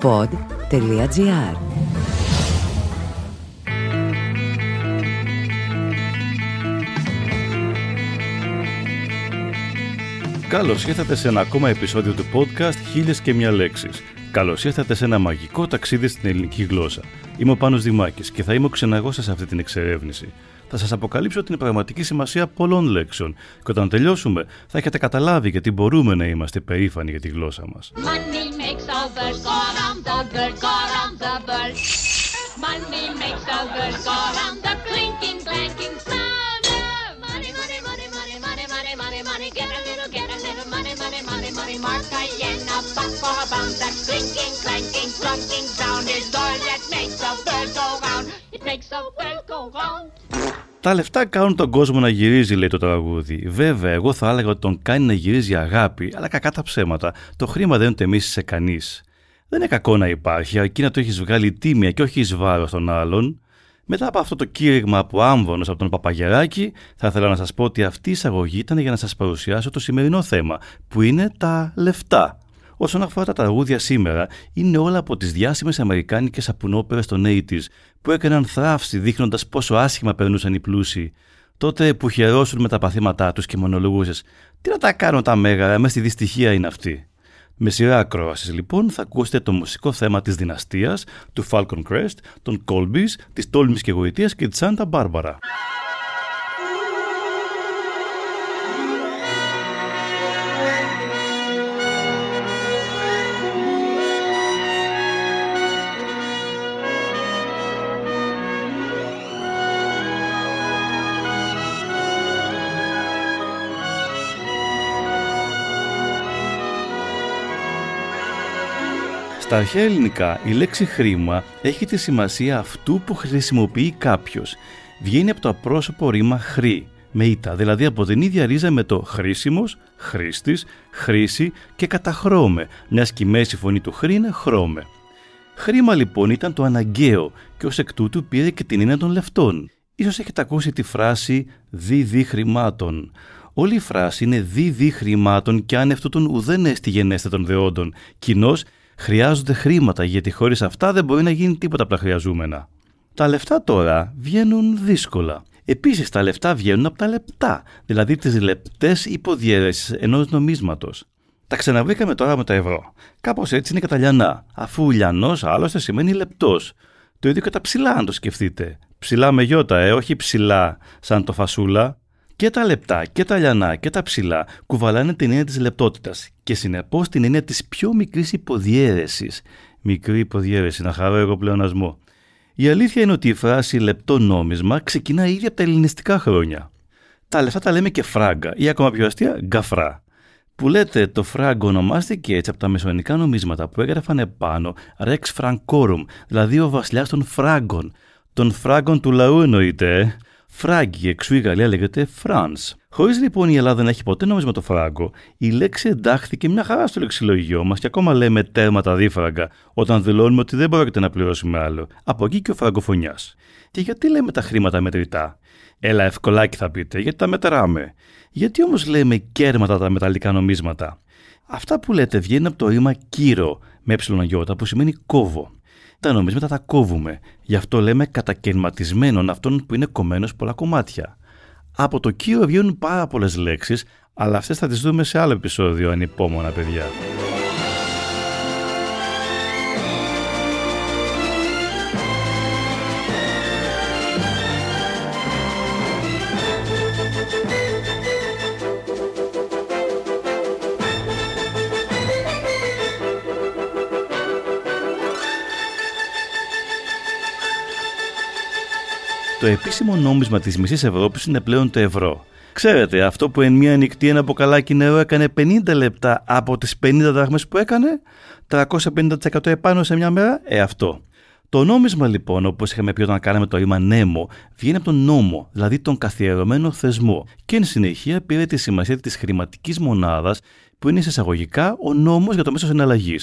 pod.gr Καλώς ήρθατε σε ένα ακόμα επεισόδιο του podcast «Χίλιες και μια λέξεις». Καλώς ήρθατε σε ένα μαγικό ταξίδι στην ελληνική γλώσσα. Είμαι ο Πάνος Δημάκης και θα είμαι ο ξεναγός σε αυτή την εξερεύνηση. Θα σας αποκαλύψω την πραγματική σημασία πολλών λέξεων και όταν τελειώσουμε θα έχετε καταλάβει γιατί μπορούμε να είμαστε περήφανοι για τη γλώσσα μας. Τα λεφτά κάνουν τον κόσμο να γυρίζει, λέει το τραγούδι. Βέβαια, εγώ θα έλεγα ότι τον κάνει να γυρίζει αγάπη, αλλά κακά τα ψέματα. Το χρήμα δεν τεμίσει σε κανείς. Δεν είναι κακό να υπάρχει, αρκεί να το έχεις βγάλει τίμια και όχι εις βάρος των άλλων. Μετά από αυτό το κήρυγμα από άμβονος από τον Παπαγεράκη, θα ήθελα να σας πω ότι αυτή η εισαγωγή ήταν για να σας παρουσιάσω το σημερινό θέμα, που είναι τα λεφτά. Όσον αφορά τα τραγούδια σήμερα, είναι όλα από τις διάσημες αμερικάνικες σαπουνόπερες των 80s που έκαναν θράψη δείχνοντας πόσο άσχημα περνούσαν οι πλούσιοι. Τότε που χαιρόσουν με τα παθήματά τους και μονολογούσες: Τι να τα κάνουν τα μέγαρα, μες στη δυστυχία είναι αυτή. Με σειρά ακρόαση λοιπόν θα ακούσετε το μουσικό θέμα της δυναστείας, του Falcon Crest, των Colbys, της Τόλμης και Γοητείας και της Santa Barbara. Στα αρχαία ελληνικά η λέξη χρήμα έχει τη σημασία αυτού που χρησιμοποιεί κάποιος. Βγαίνει από το απρόσωπο ρήμα χρή, με ήττα, δηλαδή από την ίδια ρίζα με το χρήσιμος, χρήστης, χρήση και καταχρώμε, μιας και η μέση φωνή του χρή είναι χρώμε. Χρήμα λοιπόν ήταν το αναγκαίο και ως εκ τούτου πήρε και την έννοια των λεφτών. Ίσως έχετε ακούσει τη φράση «δι-δι χρημάτων». Όλη η φράση είναι «δι-δι χρημάτων» και άνευτο τον ουδέν έστι γενέστε των δεόντων. Κοινώς χρειάζονται χρήματα γιατί χωρίς αυτά δεν μπορεί να γίνει τίποτα από τα χρειαζόμενα. Τα λεφτά τώρα βγαίνουν δύσκολα. Επίσης τα λεφτά βγαίνουν από τα λεπτά, δηλαδή τις λεπτές υποδιέρεσεις ενός νομίσματος. Τα ξαναβρήκαμε τώρα με τα ευρώ. Κάπως έτσι είναι και τα λιανά, αφού λιανός άλλωστε σημαίνει λεπτός. Το ίδιο και τα ψηλά αν το σκεφτείτε. Ψηλά με γιώτα, ε, όχι ψηλά σαν το φασούλα. Και τα λεπτά και τα λιανά και τα ψηλά κουβαλάνε την έννοια της λεπτότητας και συνεπώς την έννοια της πιο μικρής υποδιέρεσης. Μικρή υποδιέρεση, να χαρώ εγώ πλεονασμό. Η αλήθεια είναι ότι η φράση λεπτό νόμισμα ξεκινά ήδη από τα ελληνιστικά χρόνια. Τα λεφτά τα λέμε και φράγκα ή ακόμα πιο αστεία γκαφρά. Που λέτε το φράγκο ονομάστηκε έτσι από τα μεσονικά νομίσματα που έγραφαν επάνω Rex Francorum, δηλαδή ο βασιλιάς των φράγκων. Των φράγκων του λαού εννοείται, ε. Φράγκη, εξού η Γαλλία λέγεται France. Χωρίς λοιπόν η Ελλάδα να έχει ποτέ νόμισμα το φράγκο, η λέξη εντάχθηκε μια χαρά στο λεξιλογιό μας και ακόμα λέμε τέρματα δίφραγκα όταν δηλώνουμε ότι δεν πρόκειται να πληρώσουμε άλλο. Από εκεί και ο φραγκοφωνιάς. Και γιατί λέμε τα χρήματα μετρητά; Έλα, ευκολάκι θα πείτε, γιατί τα μετράμε; Γιατί όμως λέμε κέρματα τα μεταλλικά νομίσματα; Αυτά που λέτε βγαίνουν από το ρήμα κύρο με ε που σημαίνει κόβο τα νομίσματα τα κόβουμε. Γι' αυτό λέμε κατακαιρματισμένων αυτών που είναι κομμένος πολλά κομμάτια. Από το κύριο βγαίνουν πάρα πολλές λέξεις, αλλά αυτές θα τις δούμε σε άλλο επεισόδιο ανυπόμονα παιδιά. Το επίσημο νόμισμα της μισής Ευρώπης είναι πλέον το ευρώ. Ξέρετε, αυτό που εν μία νυχτή ένα μποκαλάκι νερό έκανε 50 λεπτά από τις 50 δράχμες που έκανε, 350% επάνω σε μια μέρα, ε αυτό. Το νόμισμα λοιπόν, όπως είχαμε πει όταν κάναμε το ρήμα νέμο, βγαίνει από τον νόμο, δηλαδή τον καθιερωμένο θεσμό και εν συνεχεία πήρε τη σημασία της χρηματικής μονάδας που είναι εισαγωγικά ο νόμος για το μέσο εναλλαγή.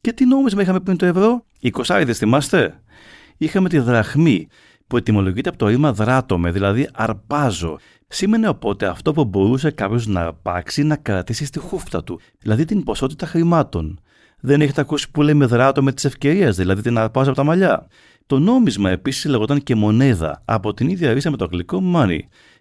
Και τι νόμισμα είχαμε πριν το ευρώ, 20 θυμάστε; Είχαμε τη δραχμή, που ετοιμολογείται από το ρήμα δράτομαι, δηλαδή αρπάζω. Σήμαινε οπότε αυτό που μπορούσε κάποιος να αρπάξει να κρατήσει στη χούφτα του, δηλαδή την ποσότητα χρημάτων. Δεν έχετε ακούσει που λέμε δράτο με τι ευκαιρίε, δηλαδή την αρπάζω από τα μαλλιά. Το νόμισμα επίσης λεγόταν και μονέδα, από την ίδια ρίζα με το αγγλικό money.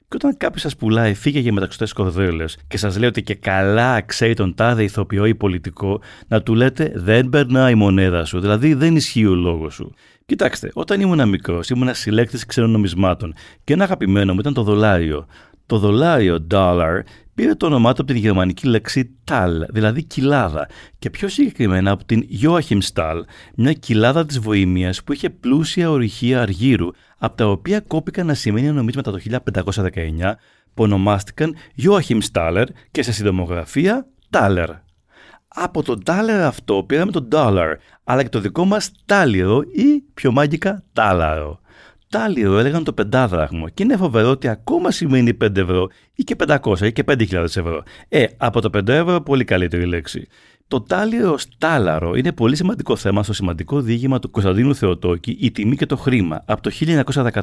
Και όταν κάποιος σας πουλάει φύγε για μεταξωτές κορδέλες και σας λέει ότι και καλά ξέρει τον τάδε ηθοποιό ή πολιτικό, να του λέτε δεν περνάει η μονέδα σου, δηλαδή δεν ισχύει ο λόγος σου. Κοιτάξτε, όταν ήμουν μικρός, ήμουν συλλέκτης ξένων νομισμάτων και ένα αγαπημένο μου ήταν το δολάριο. Το δολάριο dollar πήρε το όνομά του από την γερμανική λέξη Tal, δηλαδή κοιλάδα, και πιο συγκεκριμένα από την Joachimsthal, μια κοιλάδα της Βοήμιας που είχε πλούσια ορυχεία αργύρου, από τα οποία κόπηκαν να σημαίνει νομίσματα το 1519, που ονομάστηκαν Joachimsthaler και σε συντομογραφία Thaler. Από τον Thaler αυτό πήραμε τον Dollar, αλλά και το δικό μας τάλιρο ή πιο μάγικα τάλαρο τάλιρο έλεγαν το πεντάδραχμο και είναι φοβερό ότι ακόμα σημαίνει 5 ευρώ ή και 500 ή και 5.000 ευρώ. Ε, από το 5 ευρώ πολύ καλύτερη λέξη. Το τάλιρο τάλαρο είναι πολύ σημαντικό θέμα στο σημαντικό διήγημα του Κωνσταντίνου Θεοτόκη «Η τιμή και το χρήμα» από το 1914.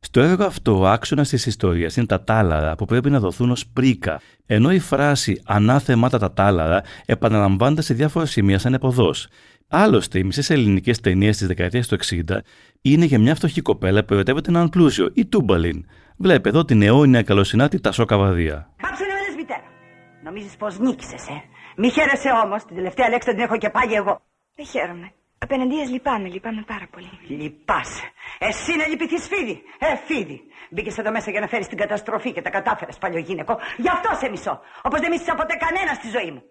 Στο έργο αυτό ο άξονας της ιστορίας είναι τα τάλαρα που πρέπει να δοθούν ως πρίκα, ενώ η φράση «ανάθεμάτα τα τάλαρα» επαναλαμβάνεται σε διάφορα σημεία σαν εποδός. Άλλωστε, οι μισές ελληνικές ταινίες της δεκαετίας του 60 είναι για μια φτωχή κοπέλα που ερωτεύεται έναν πλούσιο, η Τούμπαλιν. Βλέπε εδώ την αιώνια καλοσυνάτη Τασό Καβαδία. Πάψε να με μητέρα. Νομίζεις πως νίκησες, ε; Μη χαίρεσαι όμως, την τελευταία λέξη την έχω και πάλι εγώ. Δεν χαίρομαι. Απέναντίας λυπάμαι, λυπάμαι πάρα πολύ. Λυπάσαι. Εσύ να λυπηθείς φίδι. Ε, φίδι. Μπήκες εδώ μέσα για να φέρεις την καταστροφή και τα κατάφερες παλιογίνεκο. Γι' αυτό σε μισώ. Όπως δεν μίσησα ποτέ κανένα στη ζωή μου.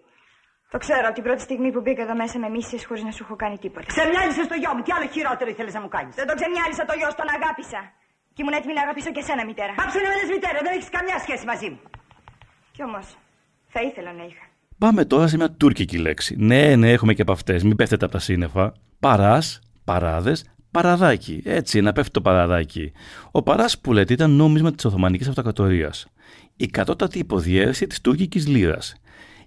Το ξέρω, την πρώτη στιγμή που μπήκα εδώ μέσα με μίσησες χωρίς να σου έχω κάνει τίποτα. Ξεμιάλισες το γιο μου, τι άλλο χειρότερο ήθελες να μου κάνεις; Δεν το ξεμιάλισα το γιο, τον αγάπησα. Και ήμουν έτοιμη να αγαπήσω και σένα, μητέρα. Πάψε να με μητέρα, δεν έχεις καμιά σχέση μαζί μου. Κι όμως, θα ήθελα να είχα. Πάμε τώρα σε μια τουρκική λέξη. Ναι, ναι, έχουμε και από αυτές, μην πέφτετε από τα σύννεφα. Παράς, παράδες, παραδάκι. Έτσι, να πέφτει το παραδάκι. Ο παράς που λέτε ήταν νόμισμα της Οθωμανικής Αυτοκρατορίας. Η κατώτατη υποδιέρεση της τουρκικής λίρα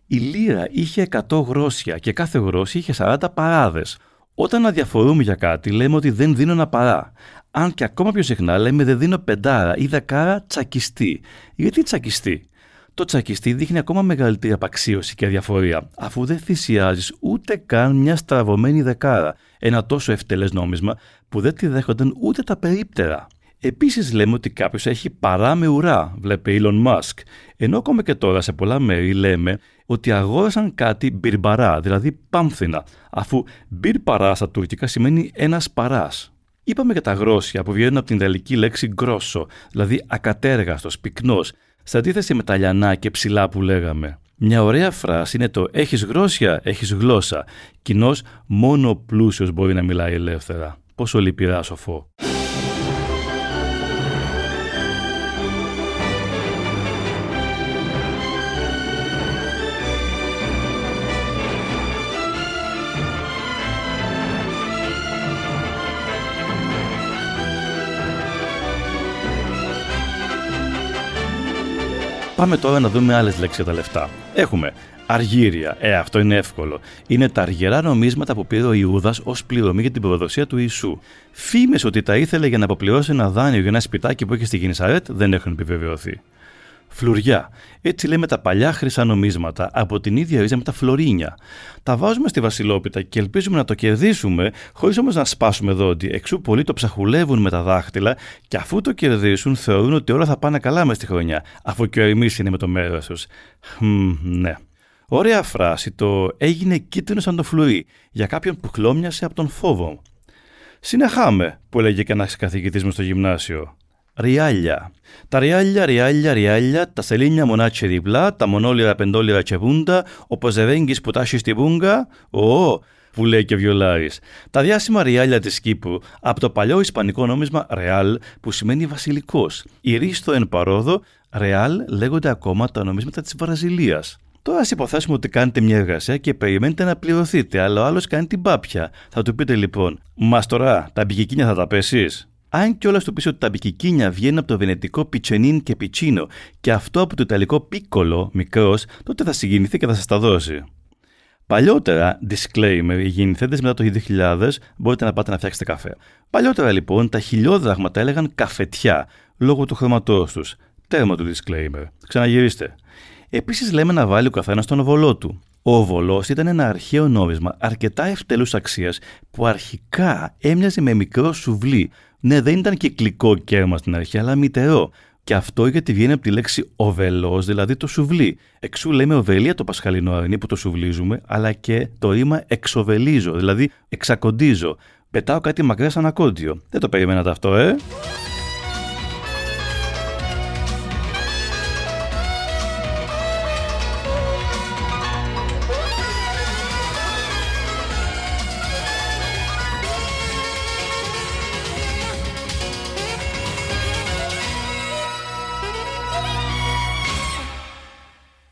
η λίρα είχε 100 γρόσια και κάθε γρόσια είχε 40 παράδες. Όταν αδιαφορούμε για κάτι λέμε ότι δεν δίνω ένα παρά. Αν και ακόμα πιο συχνά λέμε δεν δίνω πεντάρα ή δεκάρα τσακιστή. Γιατί τσακιστή; Το τσακιστή δείχνει ακόμα μεγαλύτερη απαξίωση και αδιαφορία, αφού δεν θυσιάζεις ούτε καν μια στραβωμένη δεκάρα, ένα τόσο ευτελές νόμισμα που δεν τη δέχονταν ούτε τα περίπτερα. Επίσης, λέμε ότι κάποιος έχει παρά με ουρά, βλέπει Elon Musk. Ενώ ακόμα και τώρα σε πολλά μέρη λέμε ότι αγόρασαν κάτι μπιρμπαρά, δηλαδή πάμφθηνα, αφού μπιρπαρά στα τουρκικά σημαίνει ένας παράς. Είπαμε για τα γρόσια που βγαίνουν από την ιταλική λέξη γκρόσο, δηλαδή ακατέργαστος, πυκνός, σε αντίθεση με τα λιανά και ψηλά που λέγαμε; Μια ωραία φράση είναι το «έχεις γρόσια, έχεις γλώσσα». Κοινώ μόνο ο πλούσιος μπορεί να μιλάει ελεύθερα. Πόσο λυπηρά σοφό. Πάμε τώρα να δούμε άλλες λέξεις για τα λεφτά. Έχουμε αργύρια. Ε, αυτό είναι εύκολο. Είναι τα αργερά νομίσματα που πήρε ο Ιούδας ως πληρωμή για την προδοσία του Ιησού. Φήμες ότι τα ήθελε για να αποπληρώσει ένα δάνειο για ένα σπιτάκι που έχει στη Γενισαρέτ δεν έχουν επιβεβαιωθεί. Φλουριά. Έτσι λέμε τα παλιά χρυσά νομίσματα από την ίδια ρίζα με τα φλωρίνια. Τα βάζουμε στη Βασιλόπιτα και ελπίζουμε να το κερδίσουμε, χωρίς όμως να σπάσουμε δόντι. Εξού πολλοί το ψαχουλεύουν με τα δάχτυλα και αφού το κερδίσουν θεωρούν ότι όλα θα πάνε καλά μες στη χρονιά, αφού και ο εμεί είναι με το μέρος τους. ναι. Ωραία φράση το έγινε κίτρινος σαν το φλουρί για κάποιον που χλώμιασε από τον φόβο. Συνεχάμε, που έλεγε και ένας καθηγητής μου στο γυμνάσιο. Ριάλια. Τα ριάλια, ριάλια, ριάλια, τα σελίνια μονάτσε διπλά, τα μονόλυρα πεντόλυρα και πούντα, ο ποζεβέγγις που τάσει στη πούγκα, ο, που λέει και βιολάρης. Τα διάσημα ριάλια της Κύπρου από το παλιό ισπανικό νόμισμα ρεάλ που σημαίνει βασιλικός. Η ρίστο εν παρόδο, ρεάλ λέγονται ακόμα τα νομίσματα της Βραζιλίας. Τώρα ας υποθέσουμε ότι κάνετε μια εργασία και περιμένετε να πληρωθείτε, αλλά ο άλλος κάνει την πάπια. Θα του πείτε λοιπόν, Μας τώρα τα μπικικίνια θα τα πέσεις. Αν κιόλα του πει ότι τα μπικικίνια βγαίνουν από το βενετικό πιτσενίν και πιτσίνο και αυτό από το ιταλικό πίκολο, μικρός, τότε θα συγκινηθεί και θα σας τα δώσει. Παλιότερα, disclaimer, οι γεννηθέντες μετά το 2000 μπορείτε να πάτε να φτιάξετε καφέ. Παλιότερα λοιπόν τα χιλιόδραγματα έλεγαν καφετιά λόγω του χρωματό τους. Τέρμα του disclaimer. Ξαναγυρίστε. Επίσης λέμε να βάλει ο καθένας τον οβολό του. Ο βολός ήταν ένα αρχαίο νόμισμα αρκετά ευτελούς αξίας που αρχικά έμοιαζε με μικρό σουβλί. Ναι, δεν ήταν κυκλικό κέρμα στην αρχή, αλλά μητερό. Και αυτό γιατί βγαίνει από τη λέξη οβελός, δηλαδή το σουβλί. Εξού λέμε οβελία το πασχαλινό αρνί που το σουβλίζουμε, αλλά και το ρήμα εξοβελίζω, δηλαδή εξακοντίζω. Πετάω κάτι μακριά σαν ακόντιο. Δεν το περιμένατε αυτό, ε!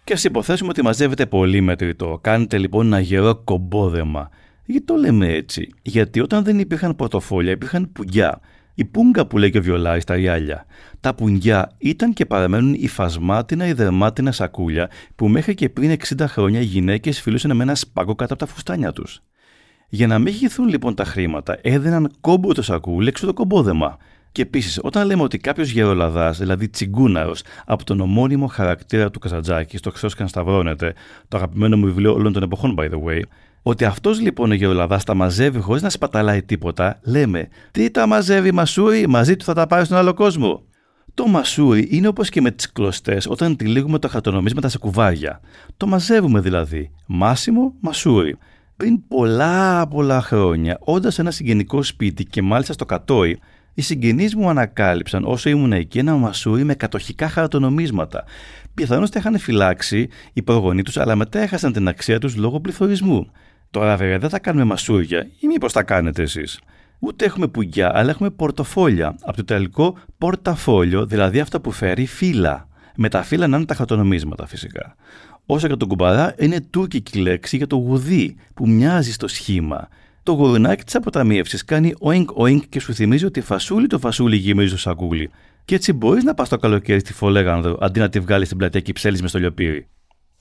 Και ας υποθέσουμε ότι μαζεύετε πολύ μετρητό. Κάνετε λοιπόν ένα γερό κομπόδεμα. Γιατί το λέμε έτσι. Γιατί όταν δεν υπήρχαν πορτοφόλια, υπήρχαν πουγκιά. Η πούγκα που λέει και ο Βιολάη στα ριάλια. Τα πουγκιά ήταν και παραμένουν η φασμάτινα ή δερμάτινα σακούλια που μέχρι και πριν 60 χρόνια οι γυναίκες φιλούσαν με ένα σπάγκο κάτω από τα φουστάνια τους. Για να μην χυθούν λοιπόν τα χρήματα, έδαιναν κόμπο το σακούλι έξω το κομπόδεμα. Και επίσης, όταν λέμε ότι κάποιος γερολαδάς, δηλαδή τσιγκούναρος, από τον ομώνυμο χαρακτήρα του Καζαντζάκη, στο Χρυσός και αν σταυρώνεται, το αγαπημένο μου βιβλίο όλων των εποχών, by the way, ότι αυτός λοιπόν ο γερολαδάς τα μαζεύει χωρίς να σπαταλάει τίποτα, λέμε Τι τα μαζεύει Μασούρι, μαζί του θα τα πάρει στον άλλο κόσμο. Το μασούρι είναι όπως και με τις κλωστές όταν τυλίγουμε τα χαρτονομίσματα σε κουβάρια. Το μαζεύουμε δηλαδή. Μάσιμο μασούρι. Πριν πολλά πολλά χρόνια, όντας ένα συγγενικό σπίτι και μάλιστα στο κατόι, οι συγγενείς μου ανακάλυψαν όσο ήμουν εκεί ένα μασούρι με κατοχικά χαρτονομίσματα. Πιθανώς τα είχαν φυλάξει οι προγονείς τους, αλλά μετά έχασαν την αξία τους λόγω πληθωρισμού. Τώρα βέβαια δεν θα κάνουμε μασούρια, ή μήπως τα κάνετε εσείς; Ούτε έχουμε πουγκιά, αλλά έχουμε πορτοφόλια. Από το ιταλικό πορταφόλιο, δηλαδή αυτό που φέρει φύλλα. Με τα φύλλα να είναι τα χαρτονομίσματα φυσικά. Όσο για τον κουμπαρά, είναι τουρκική λέξη για το γουδί, που μοιάζει στο σχήμα το γουρνάκι της αποταμίευσης κάνει οink oink και σου θυμίζει ότι φασούλι το φασούλι γεμίζει το σακούλι. Και έτσι μπορείς να πας το καλοκαίρι στη Φολέγανδρο αντί να τη βγάλεις στην πλατεία και ψέλει μες στο λιοπύρι.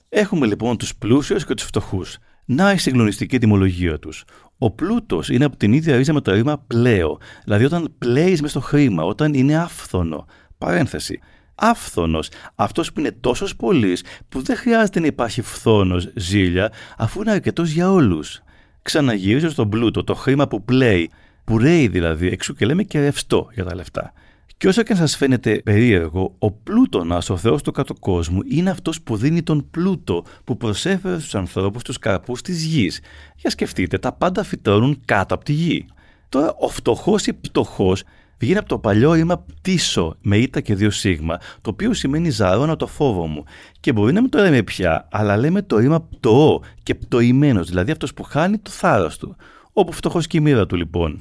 Έχουμε λοιπόν τους πλούσιους και τους φτωχούς. Να η συγκλονιστική τιμολογία τους. Ο πλούτος είναι από την ίδια ρίζα με το ρήμα πλέο, δηλαδή όταν πλέεις μες στο χρήμα, όταν είναι άφθονο. Παρένθεση. Άφθονος, αυτός που είναι τόσος πολύ που δεν χρειάζεται να υπάρχει φθόνος, ζήλια, αφού είναι αρκετός για όλους ξαναγυρίζω στον πλούτο, το χρήμα που πλέει, που ρέει δηλαδή, εξού και λέμε και ρευστό για τα λεφτά. Και όσο και αν σας φαίνεται περίεργο, ο πλούτονας, ο Θεός του κάτω κόσμου, είναι αυτός που δίνει τον πλούτο που προσέφερε στους ανθρώπους του καρπούς της γης. Για σκεφτείτε, τα πάντα φυτρώνουν κάτω από τη γη. Τώρα, ο φτωχός ή πτωχός βγαίνει από το παλιό ρήμα πτήσω με ήττα και δύο σίγμα, το οποίο σημαίνει ζαρώνα το φόβο μου. Και μπορεί να μην το λέμε πια, αλλά λέμε το ρήμα πτωό και πτωημένος, δηλαδή αυτός που χάνει το θάρρος του. Όπου φτωχός και η μοίρα του λοιπόν.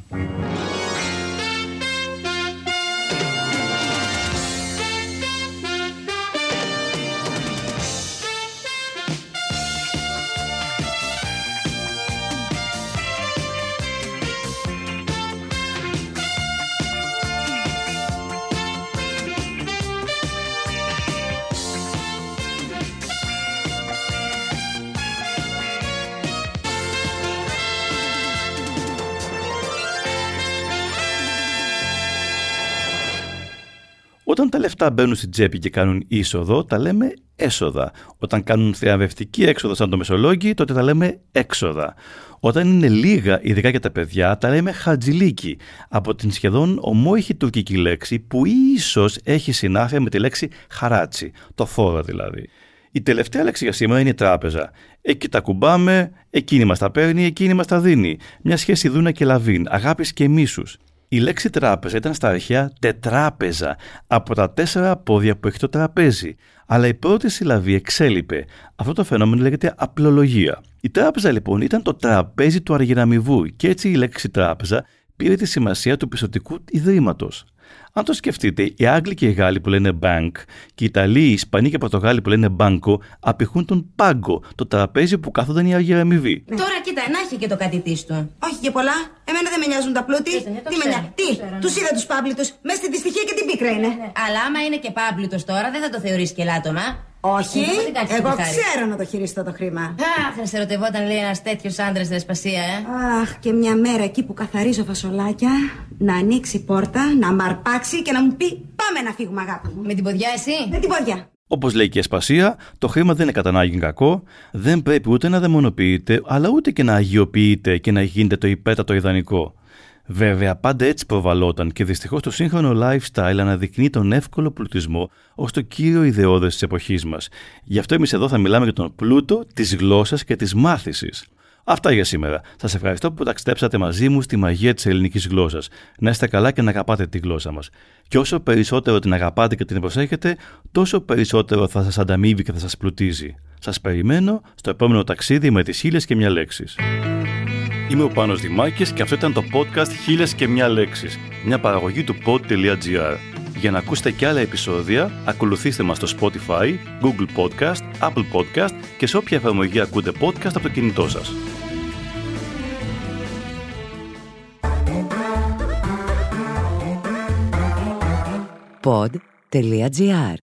Όταν τα λεφτά μπαίνουν στην τσέπη και κάνουν είσοδο, τα λέμε έσοδα. Όταν κάνουν θεαβευτική έξοδο σαν το Μεσολόγγι, τότε τα λέμε έξοδα. Όταν είναι λίγα, ειδικά για τα παιδιά, τα λέμε χατζηλίκι, από την σχεδόν ομόηχη τουρκική λέξη που ίσως έχει συνάφεια με τη λέξη χαράτσι, το φόρο δηλαδή. Η τελευταία λέξη για σήμερα είναι η τράπεζα. Εκεί τα κουμπάμε, εκείνη μας τα παίρνει, εκείνη μας τα δίνει. Μια σχέση δούνα και λαβίν, αγάπης και μίσους. Η λέξη τράπεζα ήταν στα αρχαία τετράπεζα, από τα τέσσερα πόδια που έχει το τραπέζι. Αλλά η πρώτη συλλαβή εξέλιπε. Αυτό το φαινόμενο λέγεται απλολογία. Η τράπεζα λοιπόν ήταν το τραπέζι του αργυραμιβού και έτσι η λέξη τράπεζα πήρε τη σημασία του πιστοτικού ιδρύματος. Αν το σκεφτείτε, οι Άγγλοι και οι Γάλλοι που λένε bank και οι Ιταλοί, οι Ισπανοί και οι Πορτογάλοι που λένε banco απηχούν τον πάγκο, το τραπέζι που κάθονταν οι αγιραμιβοί. Τώρα κοίτα, να έχει και το κατητή του. Όχι και πολλά. Εμένα δεν με νοιάζουν τα πλούτη. Τι με νοιάζει; Τι, τους είδα τους πάμπλητου. Μέσα στη δυστυχία και την πίκρα είναι. Αλλά άμα είναι και πάμπλητο τώρα, δεν θα το θεωρήσει και λάτωμα. Όχι, Ε, εγώ τι χάρη. ξέρω να το χειριστώ το χρήμα. Αχ, θα σε ερωτευόταν λέει ένας τέτοιος άντρας στην Ασπασία, ε. Αχ, και μια μέρα εκεί που καθαρίζω φασολάκια, να ανοίξει πόρτα, να μ' αρπάξει και να μου πει Πάμε να φύγουμε, αγάπη μου. Με την ποδιά εσύ; Με την πόδια. Όπως λέει και η Ασπασία, το χρήμα δεν είναι κατά ανάγκη κακό, δεν πρέπει ούτε να δαιμονοποιείται, αλλά ούτε και να αγιοποιείται και να γίνεται το υπέτατο ιδανικό. Βέβαια, πάντα έτσι προβαλόταν και δυστυχώς το σύγχρονο lifestyle αναδεικνύει τον εύκολο πλουτισμό ως το κύριο ιδεώδες της εποχής μας. Γι' αυτό εμείς εδώ θα μιλάμε για τον πλούτο της γλώσσας και της μάθησης. Αυτά για σήμερα. Σας ευχαριστώ που ταξιδέψατε μαζί μου στη μαγεία της ελληνικής γλώσσας. Να είστε καλά και να αγαπάτε τη γλώσσα μας. Και όσο περισσότερο την αγαπάτε και την προσέχετε, τόσο περισσότερο θα σας ανταμείβει και θα σας πλουτίζει. Σας περιμένω στο επόμενο ταξίδι με τις χίλιες και μια λέξεις. Είμαι ο Πάνος Δημάκης και αυτό ήταν το podcast «Χίλιες και μια λέξεις», μια παραγωγή του pod.gr. Για να ακούσετε και άλλα επεισόδια, ακολουθήστε μας στο Spotify, Google Podcast, Apple Podcast και σε όποια εφαρμογή ακούτε podcast από το κινητό σας. Pod.gr.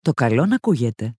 Το καλό να ακούγεται.